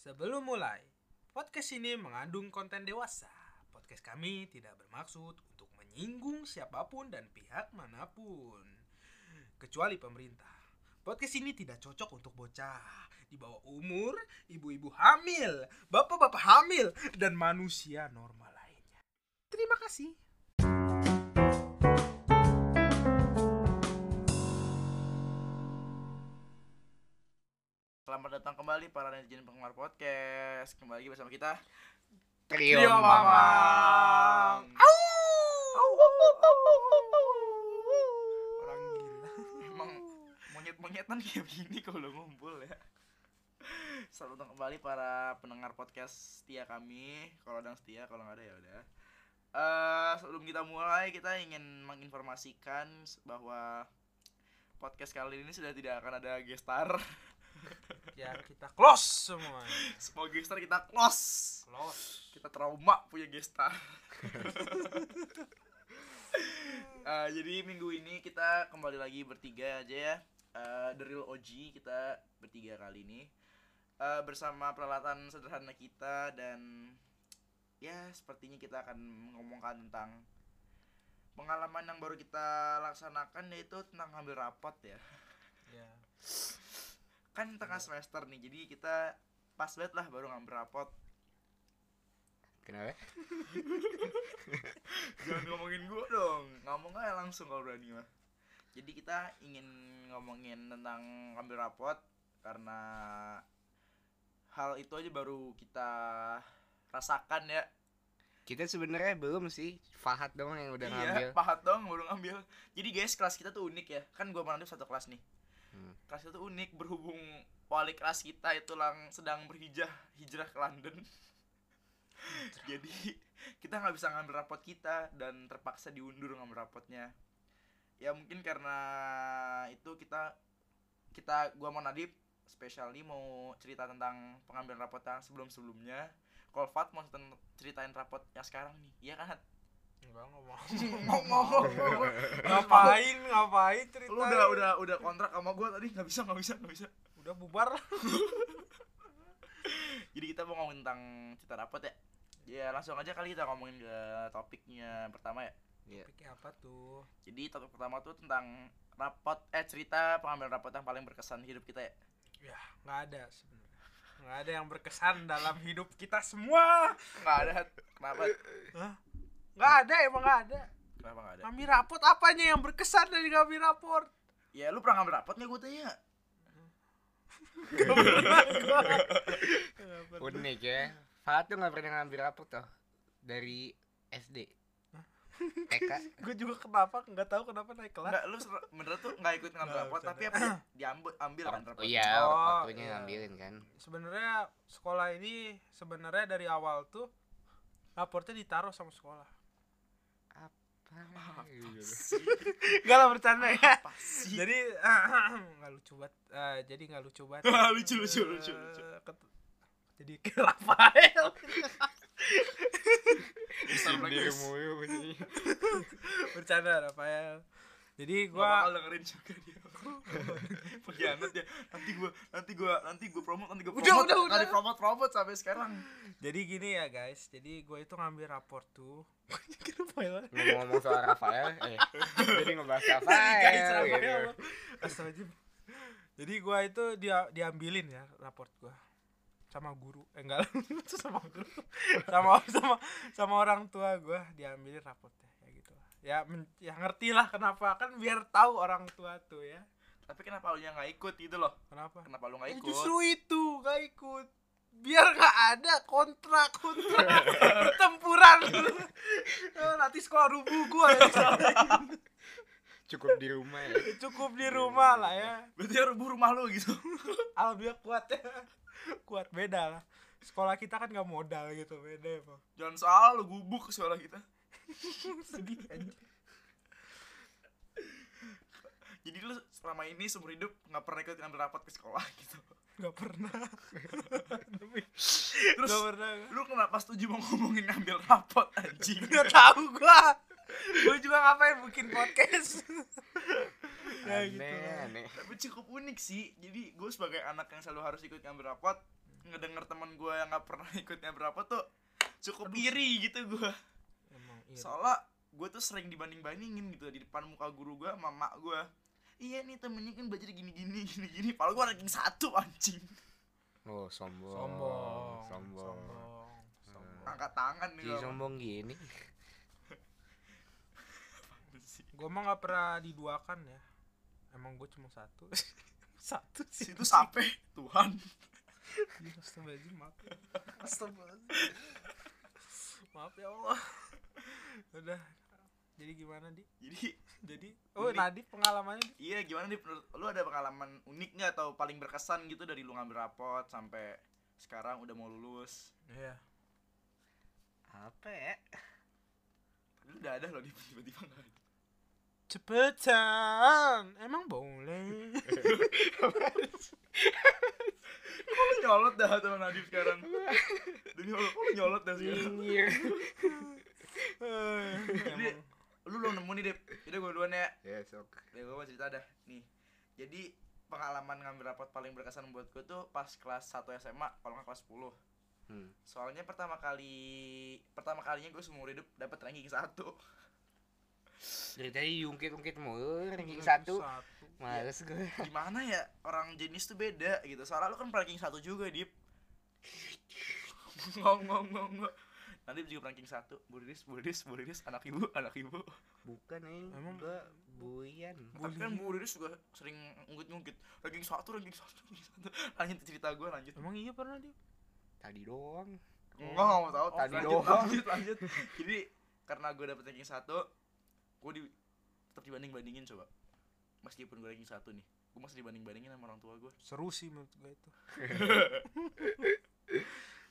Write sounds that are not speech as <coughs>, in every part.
Sebelum mulai, podcast ini mengandung konten dewasa. Podcast kami tidak bermaksud untuk menyinggung siapa pun dan pihak mana pun, kecuali pemerintah. Podcast ini tidak cocok untuk bocah di bawah umur, ibu-ibu hamil, bapak-bapak hamil, dan manusia normal lainnya. Terima kasih. Selamat datang kembali para netizen penggemar podcast. Kembali lagi bersama kita. Trio, Trio Mamang. Orang gila. Emang monyet-monyetan kayak begini kalau ngumpul ya. Selamat datang kembali para pendengar podcast setia kami. Kalau ada yang setia, kalau nggak ada ya udah. Eh, sebelum kita mulai, kita ingin menginformasikan bahwa podcast kali ini sudah tidak akan ada gestar. Ya kita close semua. Semua gestar kita close. Close. kita trauma punya gestar <laughs> Eh, jadi minggu ini kita kembali lagi bertiga aja ya Eh, The Real OG kita bertiga kali ini Eh, bersama peralatan sederhana kita dan ya sepertinya kita akan ngomongkan tentang pengalaman yang baru kita laksanakan yaitu tentang ngambil rapot ya Ya. Kan tengah semester nih jadi kita pas banget lah baru ngambil rapot Kenapa? <laughs> Jangan ngomongin gua dong. Ngomong aja langsung kalau berani mah. Jadi kita ingin ngomongin tentang ambil rapot karena hal itu aja baru kita rasakan ya. Kita sebenarnya belum sih. Fahad dong yang udah iya, ngambil. pahat dong baru ngambil. Jadi guys, kelas kita tuh unik ya. Kan gua sama Nadif satu kelas nih. Hmm. Kelas itu unik berhubung wali kelas kita itu lang sedang berhijrah hijrah ke London. Jadi kita nggak bisa ngambil rapot kita dan terpaksa diundur ngambil rapotnya. Ya mungkin karena itu kita kita gua mau Nadib spesial nih mau cerita tentang pengambilan rapot yang sebelum-sebelumnya. Kalau Fat mau cerita- ceritain rapot yang sekarang nih, iya kan? Enggak nggak mau. Ngomong. <laughs> ngapain ngapain cerita Lu udah udah udah kontrak sama gua tadi nggak bisa nggak bisa nggak bisa. udah bubar <laughs> Jadi kita mau ngomongin tentang cerita rapot ya. Ya langsung aja kali kita ngomongin ke topiknya pertama ya. Iya. Topiknya apa tuh Jadi topik pertama tuh tentang rapot eh cerita pengambilan rapot yang paling berkesan hidup kita ya. ya nggak ada sebenarnya nggak ada yang berkesan dalam hidup kita semua Enggak ada. Kenapa? Hah? Nggak ada emang nggak ada Kenapa enggak ada? ngambil raport apanya yang berkesan dari ngambil raport Ya lu pernah ngambil rapot nggak gue tanya? <laughs> Unik ya. Fahad tuh gak pernah ngambil rapot tuh. Dari SD. TK. gue juga kenapa nggak tahu kenapa naik kelas Enggak, lu bener tuh nggak ikut ngambil Nggak, rapot tapi apa <clears throat> diambil ambil kan Oh, rapot. iya, Oh, waktunya iya. ngambilin kan. sebenarnya sekolah ini sebenarnya dari awal tuh raportnya ditaruh sama sekolah Apa? <laughs> Gak lah bercanda ya Apa sih? jadi <clears throat> nggak lucu banget Eh, jadi nggak lucu banget Lucu, lucu, lucu, lucu. Eh, jadi ke Rafael <laughs> mulu bunyi. <laughs> bercanda Rafael jadi Gua gua bakal dengerin juga dia. <laughs> Pengkhianat ya. Nanti gua nanti gua nanti gua promote nanti gua Udah, promote. udah, udah. Nggak di-promote promote sampai sekarang. jadi gini ya guys jadi gue itu ngambil raport tuh <laughs> Rafael Ngomong-ngomong soal Rafael, eh, <laughs> jadi ngebahas Guys, Rafael. Rafael. gitu. Jadi gua itu dia diambilin ya raport gua sama guru eh enggak sama guru sama sama sama orang tua gua diambilin raportnya ya ya men- ya ngerti lah kenapa kan biar tahu orang tua tuh ya Tapi kenapa lu yang nggak ikut gitu loh? kenapa Kenapa lu nggak Ya, ikut? justru itu gak ikut biar nggak ada kontrak kontrak <laughs> pertempuran Eh, <laughs> nanti sekolah rubuh gua ya <laughs> Cukup di rumah ya. cukup di rumah lah ya Berarti ya rubuh rumah lu gitu. alhamdulillah kuat ya kuat beda lah sekolah kita kan nggak modal gitu beda emang Jangan soal lu gubuk suara kita. <laughs> sedih aja Jadi lu selama ini seumur hidup nggak pernah ikut ngambil rapat ke sekolah gitu. nggak pernah <laughs> Terus nggak pernah lu kenapa setuju mau ngomongin ngambil rapot anjing? nggak tahu gua gua juga ngapain bikin podcast <laughs> ya gitu Aneh, lah. aneh. Tapi cukup unik sih. Jadi gue sebagai anak yang selalu harus ikut ngambil rapot ngedenger teman gue yang nggak pernah ikutnya berapa tuh cukup iri gitu gue emang iya soalnya gue tuh sering dibanding bandingin gitu di depan muka guru gue sama mak gue iya nih temennya kan belajar gini gini gini gini padahal gue ranking satu anjing Oh, sombong. sombong Sombong. sombong sombong angkat tangan nih Jadi gua. sombong gini. <laughs> gue mah nggak pernah diduakan ya emang gue cuma satu <laughs> satu sih itu sampai Tuhan Iya, Astagfirullahaladzim, maaf ya. Astagfirullahaladzim. <laughs> Maaf ya Allah. Udah. Jadi gimana, Di? jadi Jadi <laughs> oh Unik. Nadif pengalamannya Di? iya gimana nih menurut lu ada pengalaman unik nggak atau paling berkesan gitu dari lu ngambil rapot sampai sekarang udah mau lulus Iya. Apa ya? lu udah ada loh di tiba-tiba nggak ada Cepetan. Emang boleh. <laughs> Kok lu nyolot dah sama Nadif sekarang demi Allah kok lu nyolot dah sekarang Iya. <laughs> Jadi, lu belum nemu nih Dip jadi gue duluan ya Ya, sok. Ya gue mau cerita dah nih Jadi pengalaman ngambil rapot paling berkesan buat gue tuh pas kelas 1 SMA kalau nggak kelas 10 Hmm. Soalnya pertama kali pertama kalinya gue seumur hidup dapat ranking 1 Dari tadi ungkit-ungkit mulu ranking satu. Satu. Males gue. Gimana ya orang jenis tuh beda gitu Soalnya lu kan ranking 1 juga Dip <laughs> Ngong ngong ngong ngong Nanti juga ranking 1 Buriris, Buriris, Buriris, anak ibu, anak ibu Bukan ini. Emang? gua buian. Tapi kan Buriris juga sering ngungkit-ngungkit Ranking 1, ranking 1, ranking 1 Lanjut cerita gue lanjut Emang iya pernah, Di? Tadi doang. Enggak, nggak mau tahu. Tadi lanjut, doang. Lanjut, lanjut. <laughs> Jadi karena gue dapet ranking satu, gue di tetap dibanding bandingin coba. Meskipun gue ranking satu nih, gue masih dibanding bandingin sama orang tua gue. Seru sih menurut gue itu. <laughs>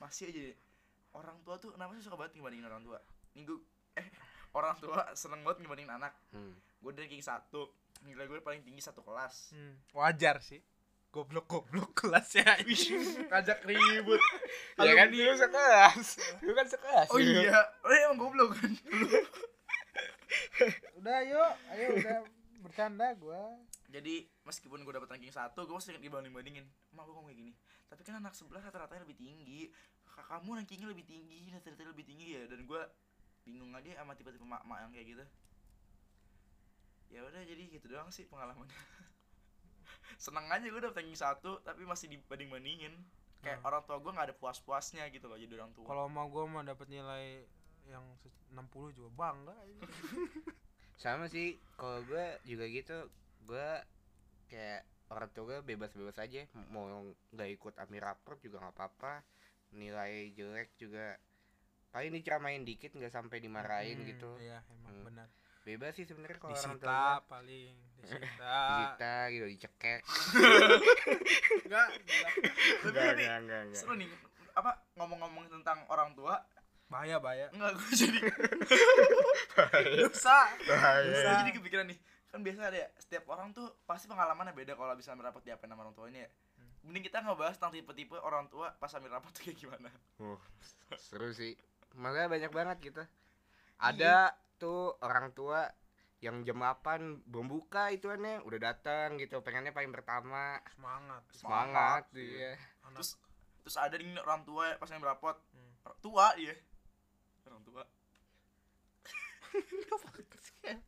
Masih aja. Orang tua tuh kenapa sih suka banget ngebandingin orang tua? Gue, eh <laughs> orang tua seneng banget ngebandingin anak. Hmm. Gue ranking satu, nilai gue paling tinggi satu kelas. Hmm. Wajar sih. Goblok-goblok kelasnya. <laughs> Ngajak ribut. <laughs> Ya kan lu sekelas. Lu kan sekelas. Oh iya, oh iya emang goblok kan. udah ayo, ayo udah bercanda gua. jadi meskipun gue dapet ranking satu gue masih dibanding bandingin emak gue ngomong kayak gini tapi kan anak sebelah rata-ratanya lebih tinggi kakak kamu rankingnya lebih tinggi rata-rata lebih tinggi ya dan gue bingung aja sama tipe-tipe mak-mak yang kayak gitu ya udah jadi gitu doang sih pengalamannya <laughs> seneng aja gue dapet ranking satu tapi masih dibanding bandingin kayak Hmm. orang tua gue nggak ada puas-puasnya gitu loh jadi orang tua Kalau mau gua mah dapat nilai yang se- 60 juga bangga. <laughs> Sama sih kalau gua juga gitu. Gua kayak orang tua gue bebas-bebas aja mau nggak ikut ambil rapor juga nggak apa-apa nilai jelek juga paling diceramain dikit nggak sampai dimarahin Hmm, gitu Iya, emang Hmm. benar. bebas sih sebenarnya kalau orang tua paling, <laughs> disita. disita gitu dicekek Enggak, tapi enggak, enggak. seru nih apa ngomong-ngomong tentang orang tua bahaya bahaya. enggak gue jadi Dosa. Bahaya. Gue jadi kepikiran nih kan biasa ada ya setiap orang tuh pasti pengalamannya beda kalau bisa ambil rapat diapain sama orang tuanya ya. Mending kita ngebahas tentang tipe-tipe orang tua pas ambil rapat tuh kayak gimana Oh, seru sih makanya banyak banget gitu ada tuh orang tua yang jam 8 belum buka itu aneh udah datang gitu pengennya paling pertama Semangat. semangat Semangat, iya Anak. terus terus ada nih orang tua pas ambil rapot Hmm. orang tua dia orang tua <laughs>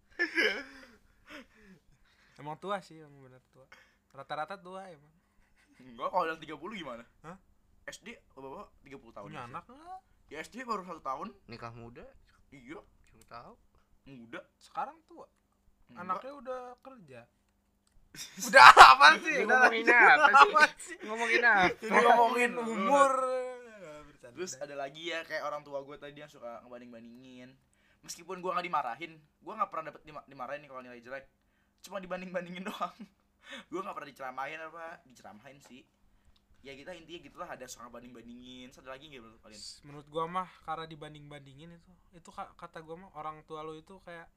Emang tua sih, emang benar tua. Rata-rata tua emang. Enggak kalau udah 30 gimana Hah? SD bapak 30 tahun Punya ya. anak enggak? ya SD baru satu tahun nikah muda iya cuma tahu muda Sekarang tua. Enggak. Anaknya udah kerja. <laughs> udah apa sih? Udah ngomongin apa sih? apa sih? ngomongin apa Ini ngomongin umur. Terus ada lagi ya kayak orang tua gue tadi yang suka ngebanding-bandingin. Meskipun gue nggak dimarahin, gue nggak pernah dapet dima- dimarahin nih kalau nilai jelek. Cuma dibanding-bandingin <laughs> doang. Gue nggak pernah diceramahin apa, diceramahin sih. Ya kita intinya gitulah ada suka banding-bandingin. Terus Ada lagi nggak menurut kalian? menurut gua mah karena dibanding-bandingin itu itu ka- kata gua mah orang tua lo itu kayak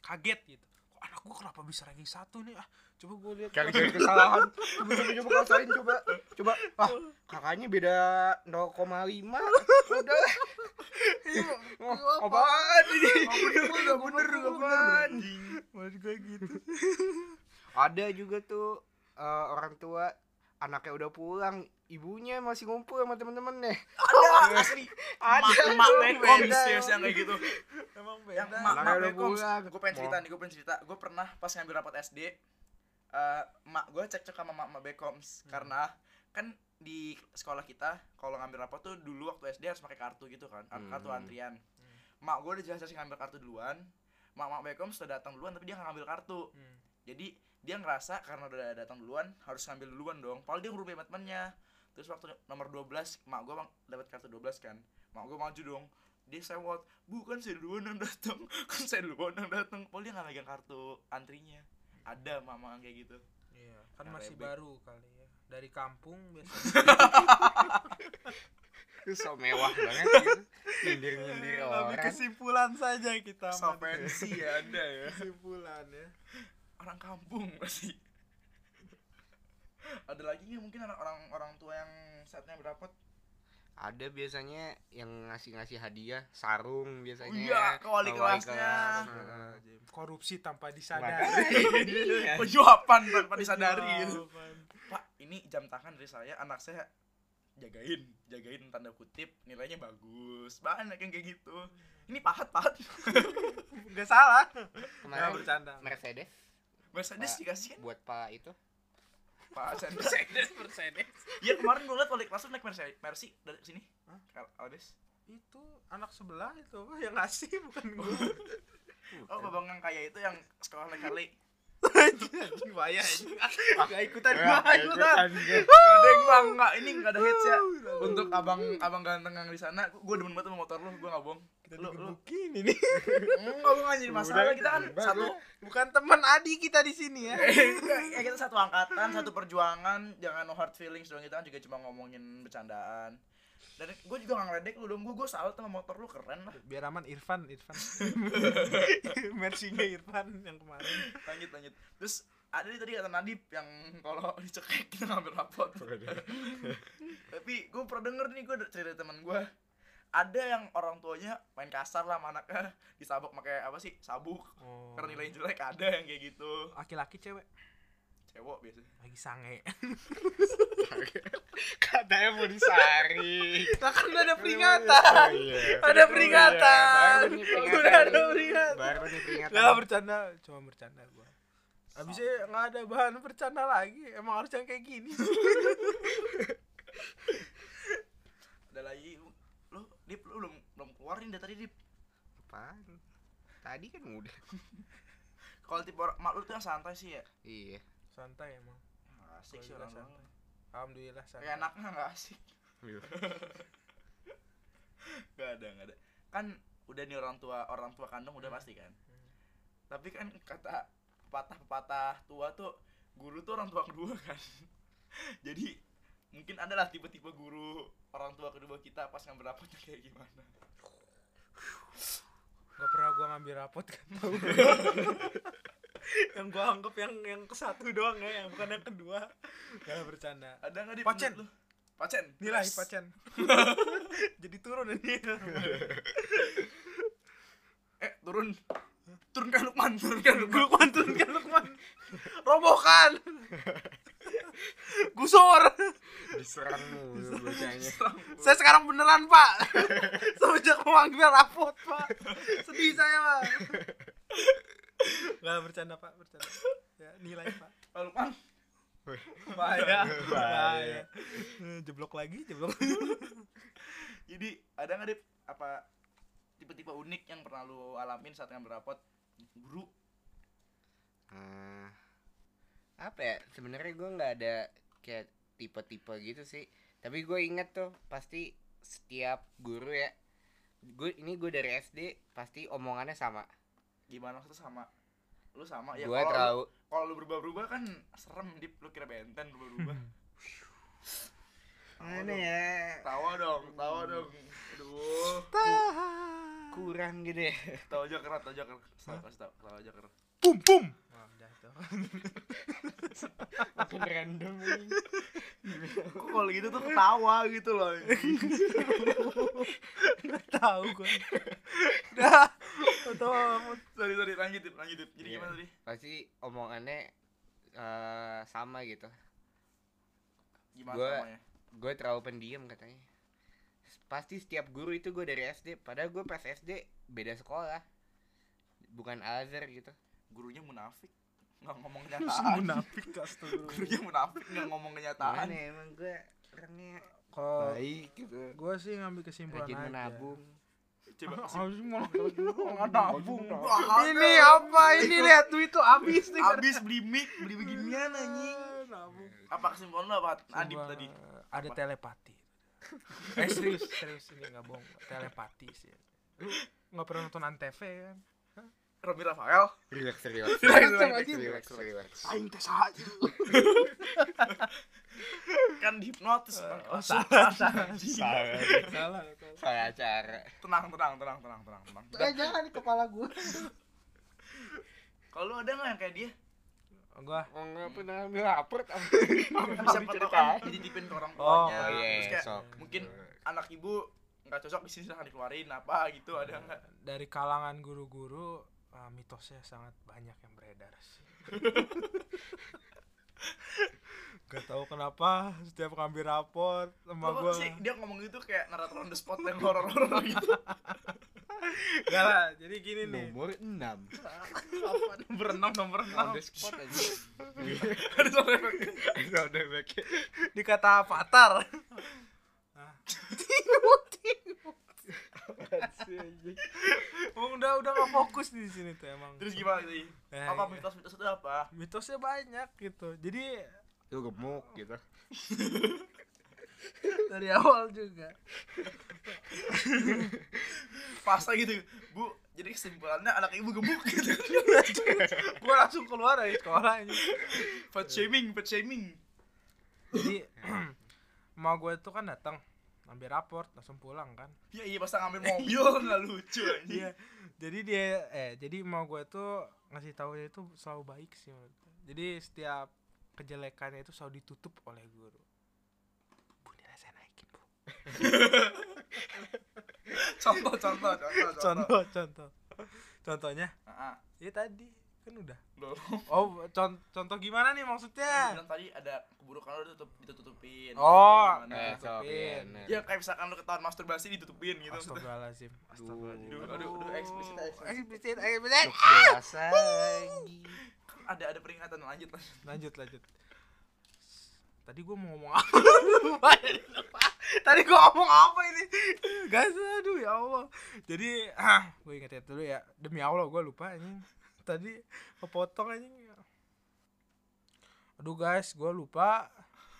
kaget gitu kok anak gua kenapa bisa ranking satu nih ah coba gua lihat cari-cari kesalahan coba coba coba kasain coba coba ah kakaknya beda 0,5 udah oh, apaan ini Gak bener, gak bener. maksud gua gitu ada juga tuh eh, orang tua anaknya udah pulang ibunya masih ngumpul sama temen-temennya. Ada. <laughs> Asli. Ada, emak bekom serius yang kayak gitu. Emang yang beda. emak Anaknya emak udah bekom pulang. gue pengen cerita nih gue pengen cerita. Gue pernah pas ngambil rapat SD eh emak gue cekcok sama emak emak bekoms karena kan di sekolah kita kalau ngambil rapot tuh dulu waktu SD harus pakai kartu gitu kan kar- kartu Hmm. antrian. Mak gue udah jelas-jelas ngambil kartu duluan. Mak emak bekom sudah datang duluan tapi dia nggak ngambil kartu. Hmm. jadi dia ngerasa karena udah datang duluan harus ngambil duluan dong. Padahal dia ngerubah temannya terus waktu nomor 12 mak gue dapat kartu 12 kan. Mak gue maju dong. Dia sewot bukan saya duluan yang datang. <laughs> Kan saya duluan yang datang. Padahal dia nggak megang kartu antrinya. Ada mama kayak gitu. Iya, kan masih rebek. baru kali ya. Dari kampung biasanya. <laughs> itu so mewah banget gitu nyindir nyindir Tapi orang. kesimpulan saja kita. so fancy ya ada ya. Kesimpulan ya. Orang kampung <laughs> pasti ada lagi nggak mungkin anak orang orang tua yang saatnya berapot ada biasanya yang ngasih ngasih hadiah sarung biasanya iya ke wali ke kelasnya kelas. Korupsi tanpa disadari. <laughs> Iya. penyuapan tanpa disadari gitu. Pak, ini jam tangan dari saya, anak saya jagain, jagain tanda kutip, nilainya bagus. Banyak yang kayak gitu. Ini pahat, pahat. <laughs> Nggak salah. Nggak kemarin bercanda. Mercedes Mercedes dikasih kan? buat pak itu Pak <laughs> Sandra. Mercedes, Mercedes. Iya kemarin gue liat wali kelas naik Mercedes, Mercy dari sini. Hah? Al- Albes. Itu anak sebelah itu yang ngasih bukan gue. <laughs> Oh, babang yang kaya itu yang sekolah naik Harley. Anjing bahaya anjing. Nggak ikutan gua ikutan. yang bang, nggak ini nggak ada hits ya. Untuk abang abang ganteng yang di sana, gue demen banget sama motor lu, gue nggak bohong. Kita Lu, digebukin ini. <laughs> nggak jadi masalah. Kita kan satu, udah. Bukan teman Adi kita di sini ya. <laughs> ya kita satu angkatan, satu perjuangan, jangan no hard feelings dong kita kan juga cuma ngomongin bercandaan. Dan gue juga gak ngeledek lu dong, gue gue salut sama motor lu keren lah. Biar aman Irfan, Irfan. <laughs> Mercy-nya Irfan yang kemarin. Lanjut lanjut. Terus ada nih tadi kata Nadib yang kalau <laughs> dicekek kita ngambil rapot. <laughs> Tapi gue pernah denger nih gue cerita teman gue. Ada yang orang tuanya main kasar lah sama anaknya disabuk pakai apa sih sabuk Oh. karena nilai jelek ada yang kayak gitu laki-laki cewek cewek biasa lagi sange. <laughs> katanya mau disari Lah kan udah ada peringatan. Oh, iya. Ada peringatan. Udah ada peringatan. baru nih peringatan Nggak bercanda, cuma bercanda gua. Abisnya nggak ada bahan bercanda lagi. Emang harus yang kayak gini. <laughs> ada lagi lu dip lu belum belum keluar nih dari tadi dip apaan tadi kan udah kalau tipe orang mak lu tuh yang santai sih ya iya Santai emang. asik sih orang santai. Alhamdulillah santai. kayak anaknya nggak asik <laughs> Gak ada, gak ada. Kan udah nih orang tua, orang tua kandung udah pasti kan. Hmm. Tapi kan kata pepatah-pepatah tua tuh guru tuh orang tua kedua kan. <laughs> Jadi mungkin adalah tipe-tipe guru orang tua kedua kita pas ngambil rapotnya kayak gimana. Gak pernah gua ngambil rapot kan tahu. <laughs> yang gua anggap yang yang ke satu doang ya, yang bukan yang kedua. Gak bercanda. Ada nggak di Pacen. lu? Pacen. Nilai Yes. pacen. <laughs> Jadi turun ini. <laughs> Eh turun. Turunkan Lukman, turunkan Lukman. Lukman turunkan Lukman. <laughs> Robohkan. Gusur. diserang mulu Saya sekarang beneran, Pak. Semenjak mengambil rapot, Pak. Sedih saya, Pak. Gak bercanda, Pak, bercanda. Ya, nilai, Pak. Oh, Lukman. Bahaya. Bahaya. Bahaya. Eh, Jeblok lagi, jeblok. <laughs> Jadi ada nggak dip apa tipe-tipe unik yang pernah lu alamin saat ngambil rapot guru? Eh, apa ya sebenarnya gue nggak ada kayak tipe-tipe gitu sih tapi gue inget tuh pasti setiap guru ya gue ini gue dari SD pasti omongannya sama Gimana maksudnya sama? Lu sama ya gue kalau lu- terlalu kalau lu berubah-berubah kan serem dip lu kira benten berubah-ubah. mana ya tawa dong, tawa dong. Aduh. kurang gitu ya Tawa tawa joker. Tawa kasih tahu, tawa joker. Pum, pum. Oh, udah tuh. makin random ini Kok kalau gitu tuh ketawa gitu loh. Gak tahu gue. Udah. Tahu sorry, sorry, lanjut dip, lanjut dip. Jadi Iya. gimana tadi? pasti omongannya eh sama gitu Gimana Gua- namanya? gue terlalu pendiam katanya pasti setiap guru itu gue dari SD padahal gue pas SD beda sekolah bukan Azhar gitu gurunya munafik nggak ngomong <laughs> kenyataan munafik astagfirullah. gurunya munafik nggak ngomong kenyataan gimana emang gue orangnya Kalau baik gitu gue sih ngambil kesimpulan rajin aja. menabung coba <laughs> Harus nggak nabung. Ini apa? Ini lihat duit tuh habis nih. abis beli mic beli beginian anjing apa kesimpulan lo apa Adip tadi Ada telepati. eh serius, serius ini nggak bohong. Telepati sih. Lu nggak pernah nonton antv kan? Romi Rafael relax relax Relax, relax relax, relax relax Aing tes <laughs> aja. Kan dihipnotis Bang. Oh, salah, salah salah. Salah. salah cara tenang tenang tenang tenang tenang tenang. Eh jangan di kepala gue. kalau lu ada nggak yang kayak dia? Gua. Oh nggak pernah ambil raport bisa kan? Dititipin ke orang Oh, tuanya. Oh iya terus kayak sok. mungkin anak ibu nggak cocok di sini silahkan dikeluarin apa gitu ada nggak? dari kalangan guru-guru ah, mitosnya sangat banyak yang beredar sih. <laughs> Gak tahu kenapa setiap ngambil raport sama gue sih dia ngomong gitu kayak narator on the spot yang horor-horor gitu? <laughs> Gak lah, jadi gini nih. Nomor enam. Apa? Nomor enam nomor on enam. The spot aja. Ada sound effect sound effect Di kata Avatar. Ah. Emang udah udah gak fokus di sini tuh emang. Terus gimana sih? Eh, apa iya. mitos-mitos itu apa? Mitosnya banyak gitu. Jadi lu gemuk gitu. <laughs> Dari awal juga. Fasa gitu bu jadi kesimpulannya anak ibu gemuk gitu. <laughs> Gue langsung keluar dari sekolah ini. Fat shaming fat shaming. Jadi <clears throat> Emak gue tuh kan datang ambil raport langsung pulang kan. Ya iya masa ngambil <laughs> mobil nggak lucu anjing. Iya. Jadi dia eh jadi mau gue tuh ngasih tahu dia itu selalu baik sih menurut. Jadi setiap kejelekannya itu selalu ditutup oleh guru. Bu nilai saya naikin bu. contoh contoh contoh Contoh contoh. Contohnya ah. ya tadi kan udah. Loh. Oh con- contoh gimana nih maksudnya? bilang tadi ada keburukan lo ditutup ditutupin Oh, eh Tutupin. sok ya ya kayak misalkan lo ketahuan masturbasi ditutupin gitu Astagfirullahaladzim. aduh Astagfirullahaladzim. aduh aduh eksplisit eksplisit Eksplisit, eksplisit. Jok biasa lagi ada ada peringatan. Lanjut lanjut. Lanjut lanjut. Tadi gue mau ngomong apa? <laughs> Tadi gue ngomong apa ini? Guys aduh ya allah. Jadi ah gue inget dulu ya. Demi allah gue lupa anjing. Tadi kepotong anjing. Aduh guys gue lupa.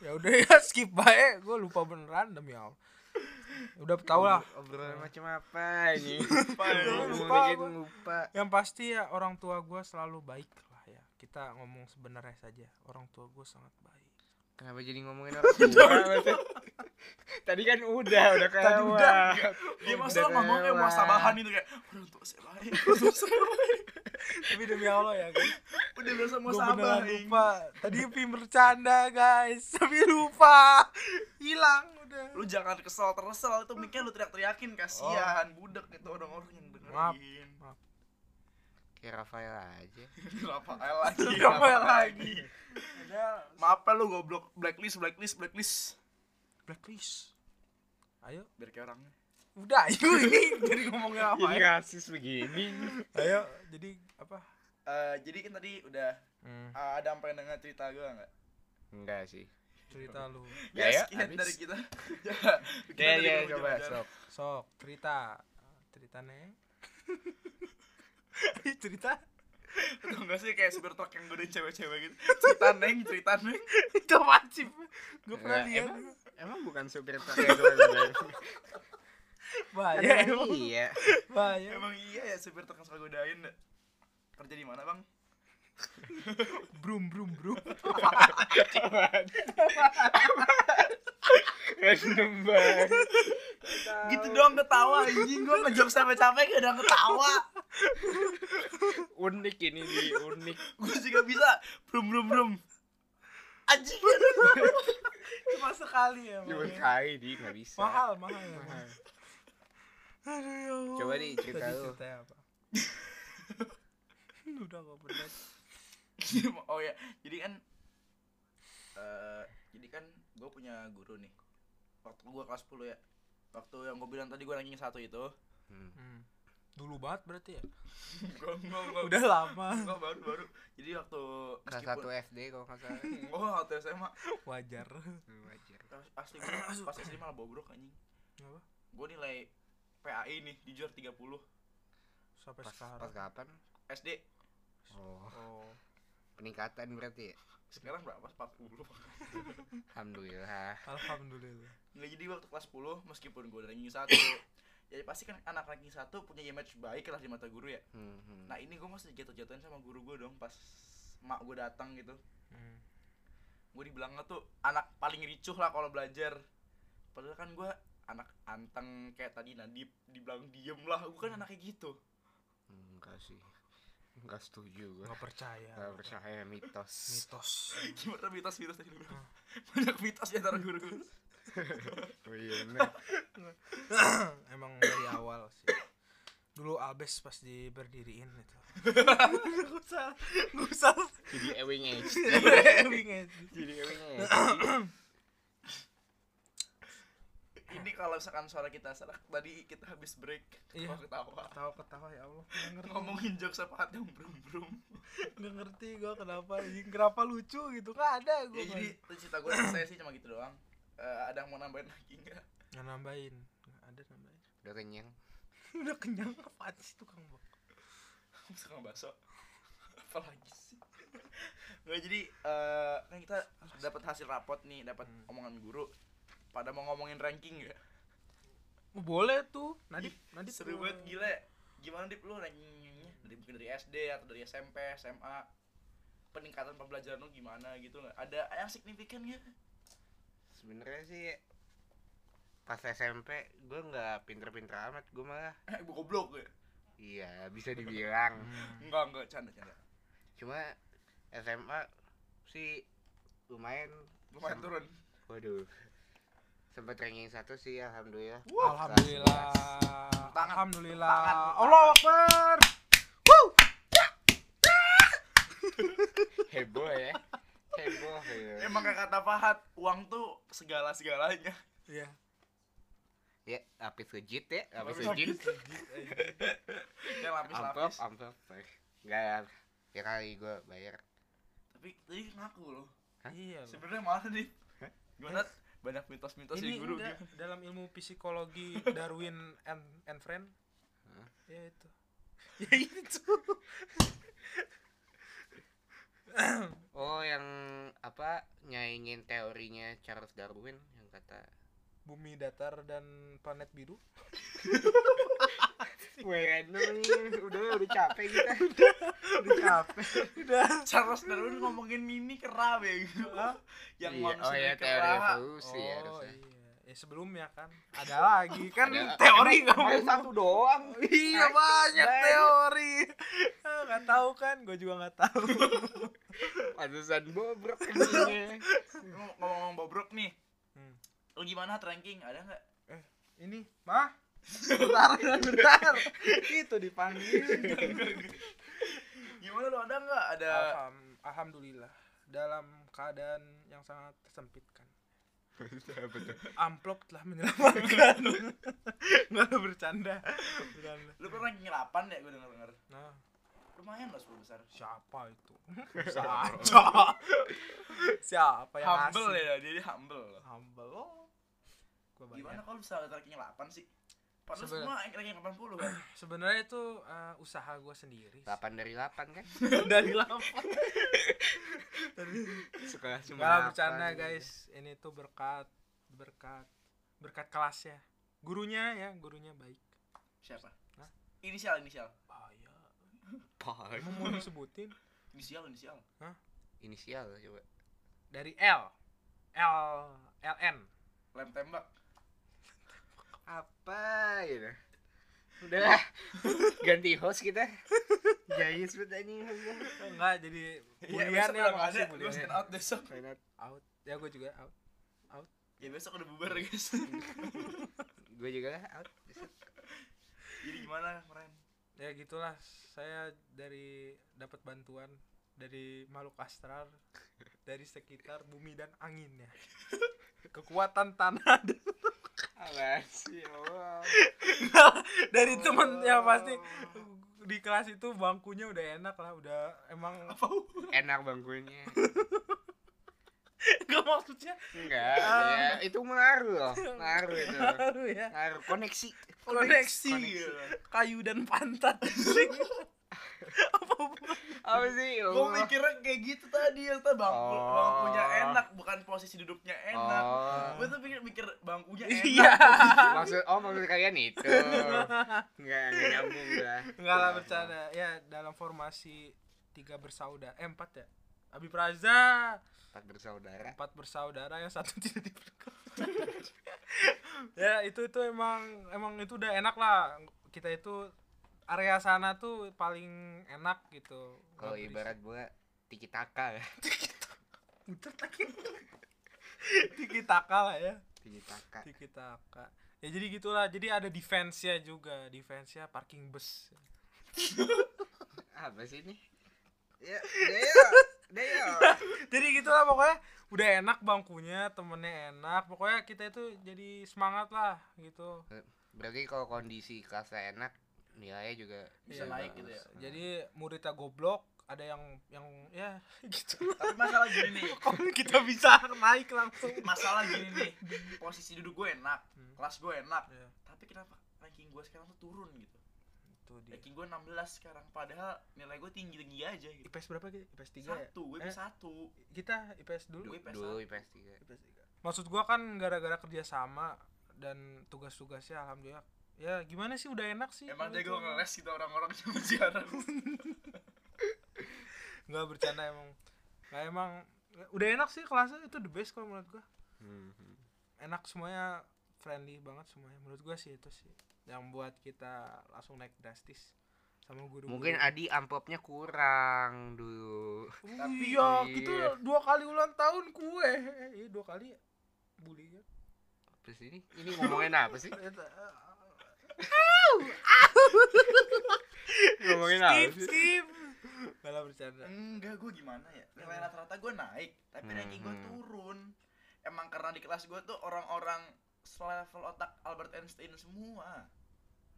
Ya udah ya skip baik gue lupa beneran demi allah. Udah tau lah. Obrolan macam apa ini? <laughs> Lupa, lupa, lupa. yang pasti ya orang tua gue selalu baik. ya kita ngomong sebenarnya saja. Orang tua gue sangat baik. Kenapa jadi ngomongin <laughs> orang tua? Tadi kan udah udah kayak Tadi udah, dia masa Udah ngomong kayak muasabahan itu kayak orang tua saya baik. Orang tua saya baik tapi demi allah ya guys. Udah biasa muasabah beneran anjing. lupa. Tadi Pim bercanda guys. <laughs> Tapi lupa. Hilang udah. Lu jangan kesel tersel itu mikir lu teriak-teriakin. Kasihan budak itu orang-orang yang Maaf. dengerin kayak Rafael aja. <laughs> Rafael lagi <laughs> Rafael lagi. ada maaf ya lu goblok. Blacklist blacklist blacklist. Blacklist. Ayo. Biar kayak orangnya. Udah <laughs> ayo ini jadi ngomongin apa ini ya? rasis begini. Ayo jadi apa? Eh, jadi kan tadi udah hmm, eh, ada yang pengen denger cerita gue nggak? Enggak sih. Cerita lu. Ya, ya ya, sekian dari kita. Ya kita ya ya coba sok. Sok cerita. Cerita neng Ayo, cerita. Tau gak sih kayak supir truk yang godain cewek-cewek gitu. Cerita neng cerita neng. Itu wajib gue pernah Enggak, lihat. emang emang bukan supir truk yang godain. bahaya Emang emang. iya. Bahaya. Emang iya ya supir truk yang suka godain. Kerja di mana bang? Brum brum brum random banget. Gitu doang ketawa anjing. Gue ngejok sampai capek gak ada yang ketawa. Unik ini di. Unik. Gue juga bisa. Brum brum brum. Anjing. Cuma sekali ya cuma sekali di. Nggak bisa. Mahal mahal ya. Mahal. Aduh, ya Allah. Coba di cerita lu. apa? <laughs> Udah gak pernah. Oh ya. Jadi kan eh jadi kan gue punya guru nih waktu gua kelas 10 ya waktu yang gue bilang tadi gue ranking satu itu Hmm. Hmm. Dulu banget berarti ya? <laughs> enggak enggak enggak Udah lama. enggak baru baru jadi waktu Kelas satu SD kalau nggak salah. <laughs> oh waktu SMA Wajar. Wajar. asli gua pas SD malah bobrok anjing Apa? gue nilai PAI nih jujur 30 Sampai Pas, pas sekarang. kapan? SD Oh, Oh. peningkatan berarti ya? Sekarang berapa 40 <laughs> Alhamdulillah. Alhamdulillah. nggak jadi waktu kelas 10 meskipun gue ranking satu <coughs> ya pasti kan anak ranking satu punya image baik lah di mata guru ya Hmm, hmm. nah ini gue masih jatuh-jatuhin sama guru gue dong pas mak gue datang gitu Hmm. gue dibilangnya tuh anak paling ricuh lah kalau belajar padahal kan gue anak anteng kayak tadi Nadib dibilang diem lah gue kan anaknya gitu Enggak sih. Enggak setuju gua. Nggak percaya. Enggak percaya mitos. Mitos. <laughs> gimana mitos-mitos tadi lu bilang? Hmm. banyak mitos di antara guru-guru <laughs> Oh iya bener. <coughs> Emang dari awal sih. Dulu Albes pas di berdiriin itu. Gak usah, gak usah. Jadi ewing age. Ewing aja. Jadi ewing age. <coughs> ini kalau misalkan suara kita salah tadi kita habis break Iya. ketawa Ketawa ketawa ya Allah. Gak ngerti. ngomongin jokes apa yang brum brum Gak ngerti gue kenapa. anjing. Kenapa lucu gitu? Gak ada gue. ya jadi cerita gue saya sih cuma gitu doang Eh, ada yang mau nambahin lagi nggak Nggak nambahin. Nggak ada nambahin. Udah kenyang. <laughs> Udah kenyang apaan sih tukang bak? tukang bakso apa lagi sih nggak jadi eh, kan kita dapat hasil rapot nih dapat Hmm. omongan guru pada mau ngomongin ranking ya Oh, boleh tuh. Nadip, Nadip seru banget gila. Gimana dip lu rankingnya dari mungkin dari SD atau dari SMP SMA peningkatan pembelajaran lu gimana gitu nggak? Ada yang signifikan nggak? Sebenarnya sih pas SMP gue nggak pinter-pinter amat gue malah. <laughs> Eh ibu goblok ya? Iya bisa dibilang. Hmm. enggak enggak canda canda. Cuma SMA sih lumayan. Lumayan turun. Waduh sempet ranking satu sih alhamdulillah. Wah, Alhamdulillah. Tangan. Alhamdulillah. Allah Akbar. heboh ya. Heboh ya emang kata Fahad uang tuh segala segalanya Iya. ya lapis legit ya lapis Lapis legit. yang lapis amplop lapis amplop enggak ya kali gue bayar. Tapi tadi ngaku loh. Hah? Iya. sebenarnya mana nih. Gimana banyak mitos-mitos Ini guru enggak, gitu. dalam ilmu psikologi Darwin and, and friend. Hah? Ya itu. <laughs> Ya itu. <coughs> oh yang apa nyaingin teorinya Charles Darwin yang kata Bumi datar dan planet biru. <laughs> gue random udah udah capek kita <laughs> Udah capek. Udah. Charles Darwin ngomongin mini kera ya gitu yang Iya, manusia oh ya dari teori evolusi ya Oh harusnya iya. Ya sebelumnya kan ada lagi kan Ada- teori nggak satu doang Iya banyak teori. Ah, Nggak tahu kan, gue juga nggak tahu. <laughs> pantesan bobrok ngomong-ngomong bobrok nih Hmm. lu gimana hat ranking ada nggak Ini, mah? Bentar, bentar. Itu dipanggil. gimana lu ada nggak ada Alham- Alhamdulillah dalam keadaan yang sangat tersempitkan. Amplop telah menyelamatkan. Nggak ada bercanda. Bercanda. lu kan ranking 8 ya gue denger denger Nah, lumayan lah 10 besar siapa itu? Saja. Siapa yang humble ya dia humble Humble. Oh. Bayar. gimana kalau bisa ranking 8 sih padahal Seben- semua ranking 80 kan <clears throat> Sebenarnya itu eh, usaha gue sendiri. 8 dari 8 kan <laughs> Dari lama. suka Enggak bercanda guys. Ini tuh berkat berkat berkat kelasnya. Gurunya ya, gurunya baik. siapa Hah? inisial inisial. Pah, Emang mau disebutin inisial inisial inisial coba dari L. L LN. lem tembak apa gitu udah <laughs> ganti host kita banget anjing hostnya. Enggak jadi Iya bulian besok ya ada bulian. stand out besok Why not? Out. Ya gue juga out. ya besok udah bubar guys <laughs> gue juga out jadi gimana keren Ya gitulah saya dari dapat bantuan dari makhluk astral dari sekitar bumi dan angin ya. <laughs> kekuatan tanah sih, Allah. dari temen ya pasti di kelas itu bangkunya udah enak lah udah emang Enak bangkunya. <laughs> gak maksudnya Enggak, ya itu ngaruh loh. Ngaruh itu. baru ya Ngaruh koneksi. koneksi, Koneksi. kayu dan pantat <laughs> apa? Apa sih? ya Gue mikirnya kayak gitu tadi yang tadi bangku Oh. bangkunya enak bukan posisi duduknya enak. Oh. Gue tuh pikir mikir bangkunya enak. iya <laughs> maksud oh maksud kalian itu enggak enggak nyambung dah enggak lah bercanda ya dalam formasi tiga bersaudara eh empat ya Abi Praza empat bersaudara empat bersaudara yang satu <laughs> tidak diberkati ya itu itu emang emang itu udah enak lah kita itu area sana tuh paling enak gitu. Kalau ibarat gua tiki taka ya. <laughs> Berisik. lagi tiki taka lah ya. Tiki taka. Tiki taka. Ya jadi gitulah. Jadi ada defense nya juga. Defense nya parking bus. <laughs> Apa sih ini? Ya <laughs> daya daya jadi gitulah pokoknya. Udah enak bangkunya temennya enak. Pokoknya kita itu jadi semangat lah gitu. Berarti kalau kondisi kelasnya enak nilainya juga Bisa Iya, naik gitu ya. jadi muridnya goblok ada yang yang ya <laughs> gitu Tapi masalah gini nih, <laughs> kalau kita bisa naik langsung masalah gini nih. Posisi duduk gue enak, Hmm. kelas gue enak. ya, Tapi kenapa ranking gue sekarang tuh turun gitu? itu dia Ranking gue 16 sekarang padahal nilai gue tinggi-tinggi aja gitu. IPS berapa gitu IPS 3 ya Satu, gue Eh. satu. kita IPS dulu Gue IPS dulu satu. IPS tiga IPS 3 maksud gua kan gara-gara kerja sama dan tugas-tugasnya alhamdulillah ya gimana sih? Udah enak sih Emang jago ngeles gitu orang-orang zaman sekarang. <laughs> nggak bercanda emang. Nggak emang udah enak sih kelasnya. Itu the best kalau menurut gua. Hmm, enak semuanya friendly banget semuanya. Menurut gua sih itu sih yang buat kita langsung naik drastis sama guru mungkin Adi amplopnya kurang dulu Tapi- iya Iya. kita dua kali ulang tahun kue. Iya dua kali bully ya apa sih ini? Ini ngomongin apa sih <laughs> ngomongin apa skip sih skip malah bercanda Enggak, gue gimana ya? Nilai rata-rata gue naik, tapi Hmm, ranking gue turun. Emang karena di kelas gue tuh orang-orang selevel otak Albert Einstein semua.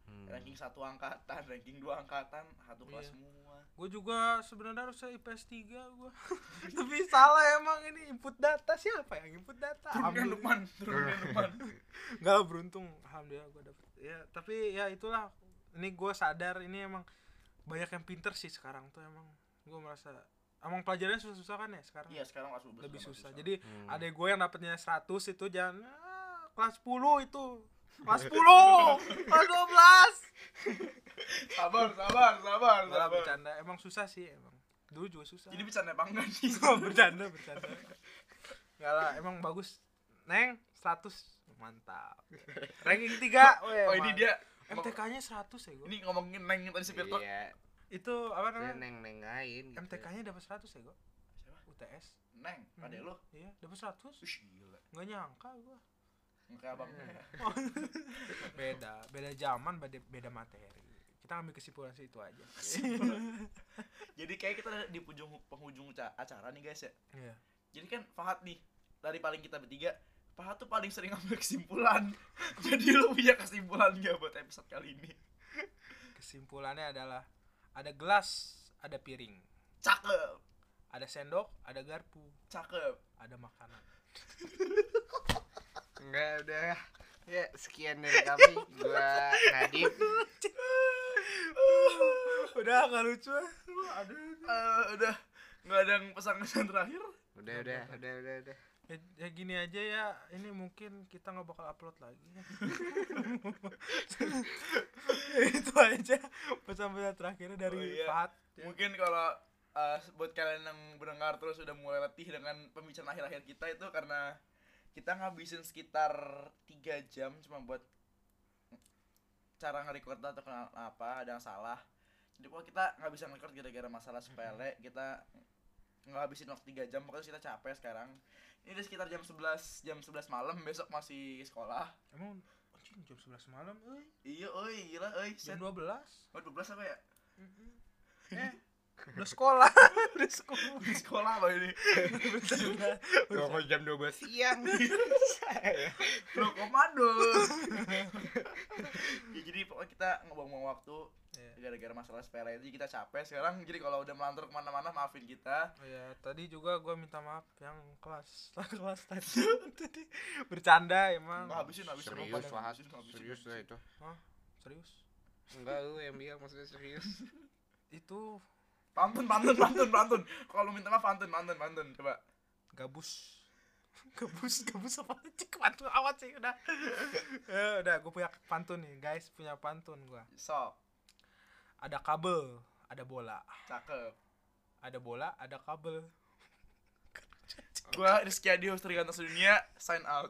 Hmm. Ranking satu angkatan, ranking dua angkatan, satu kelas Iya. semua. gue juga sebenarnya harusnya IPS 3 gue <laughs> tapi salah emang ini input data siapa yang input data Turunkan. Lukman, turunkan Lukman. <laughs> nggak lah, beruntung alhamdulillah gue dapet ya tapi ya itulah ini gue sadar ini emang banyak yang pinter sih sekarang tuh emang gue merasa emang pelajarannya susah-susah kan ya sekarang Iya, sekarang kelas 12 lebih susah susah. jadi Hmm. ada gue yang dapetnya 100 itu jangan ah, kelas 10 itu kelas 10 kelas 12 sabar, sabar, sabar, sabar. bercanda. Emang susah sih emang. Dulu juga susah. Jadi bisa apa enggak nih? bercanda bercanda. Enggak lah emang bagus. Neng 100 mantap. Ranking 3 <laughs> Oh, ini dia. MTK nya 100 ya gue ini ngomongin neng tadi truk. iya. Itu apa namanya? Neng nengain gitu. MTK nya dapat 100 ya gue Siapa? UTS Neng, adek Mhm. lo. iya dapat 100 Ush, gila. nggak nyangka gue Kayak abang. <laughs> beda beda zaman beda beda materi kita ambil kesimpulan sih itu aja <laughs> Jadi kayak kita di penghujung penghujung ca- acara nih guys ya. iya Jadi kan Fahad nih dari paling kita bertiga Fahad tuh paling sering ambil kesimpulan. <laughs> Jadi lu punya kesimpulan gak buat episode kali ini? kesimpulannya adalah ada gelas ada piring Cakep, ada sendok ada garpu cakep. ada makanan enggak udah. Ya sekian dari kami. Gua Nadif. Udah nggak lucu ah. aduh Eh, udah. Nggak ada yang pesan-pesan terakhir? udah udah udah udah udah. Ya, ya gini aja ya. Ini mungkin kita nggak bakal upload lagi. <laughs> Itu aja pesan-pesan terakhirnya dari Oh, iya. Fat Mungkin kalau eh, buat kalian yang mendengar terus udah mulai letih dengan pembicaraan akhir-akhir kita itu karena kita ngabisin sekitar 3 jam cuma buat cara nge-record atau kenal apa ada yang salah. Jadi kalau kita nggak bisa nge-record gara-gara masalah sepele. Kita ngabisin waktu 3 jam pokoknya kita capek sekarang. Ini udah sekitar jam 11 jam 11 malam besok masih sekolah. Emang anjing jam 11 malam euy iya oi gila oi jam set. 12 oh 12 apa ya? Eh <laughs> <laughs> udah sekolah udah sekolah di sekolah apa ini Bercanda. Kalau jam 12 siang. <laughs> lo komando ya, jadi pokoknya kita ngebuang-buang waktu Iya. gara-gara masalah sepele itu kita capek sekarang jadi kalau udah melantur ke mana-mana maafin kita Oh ya, tadi juga gua minta maaf yang kelas <laughs> kelas tadi tadi bercanda emang. Nggak, habisin habisin Serius lah, serius lah itu. Hah? Serius? Enggak lu yang bilang maksudnya serius. Itu pantun pantun pantun pantun kalau minta maaf pantun pantun pantun coba gabus. <laughs> Gabus, gabus apa <laughs> sih? Pantun awat sih udah. ya, <laughs> udah gue punya pantun nih, guys, punya pantun gua. sok Ada kabel, ada bola. cakep Ada bola, ada kabel. gua Rizky Adi host Trigantos Dunia sign out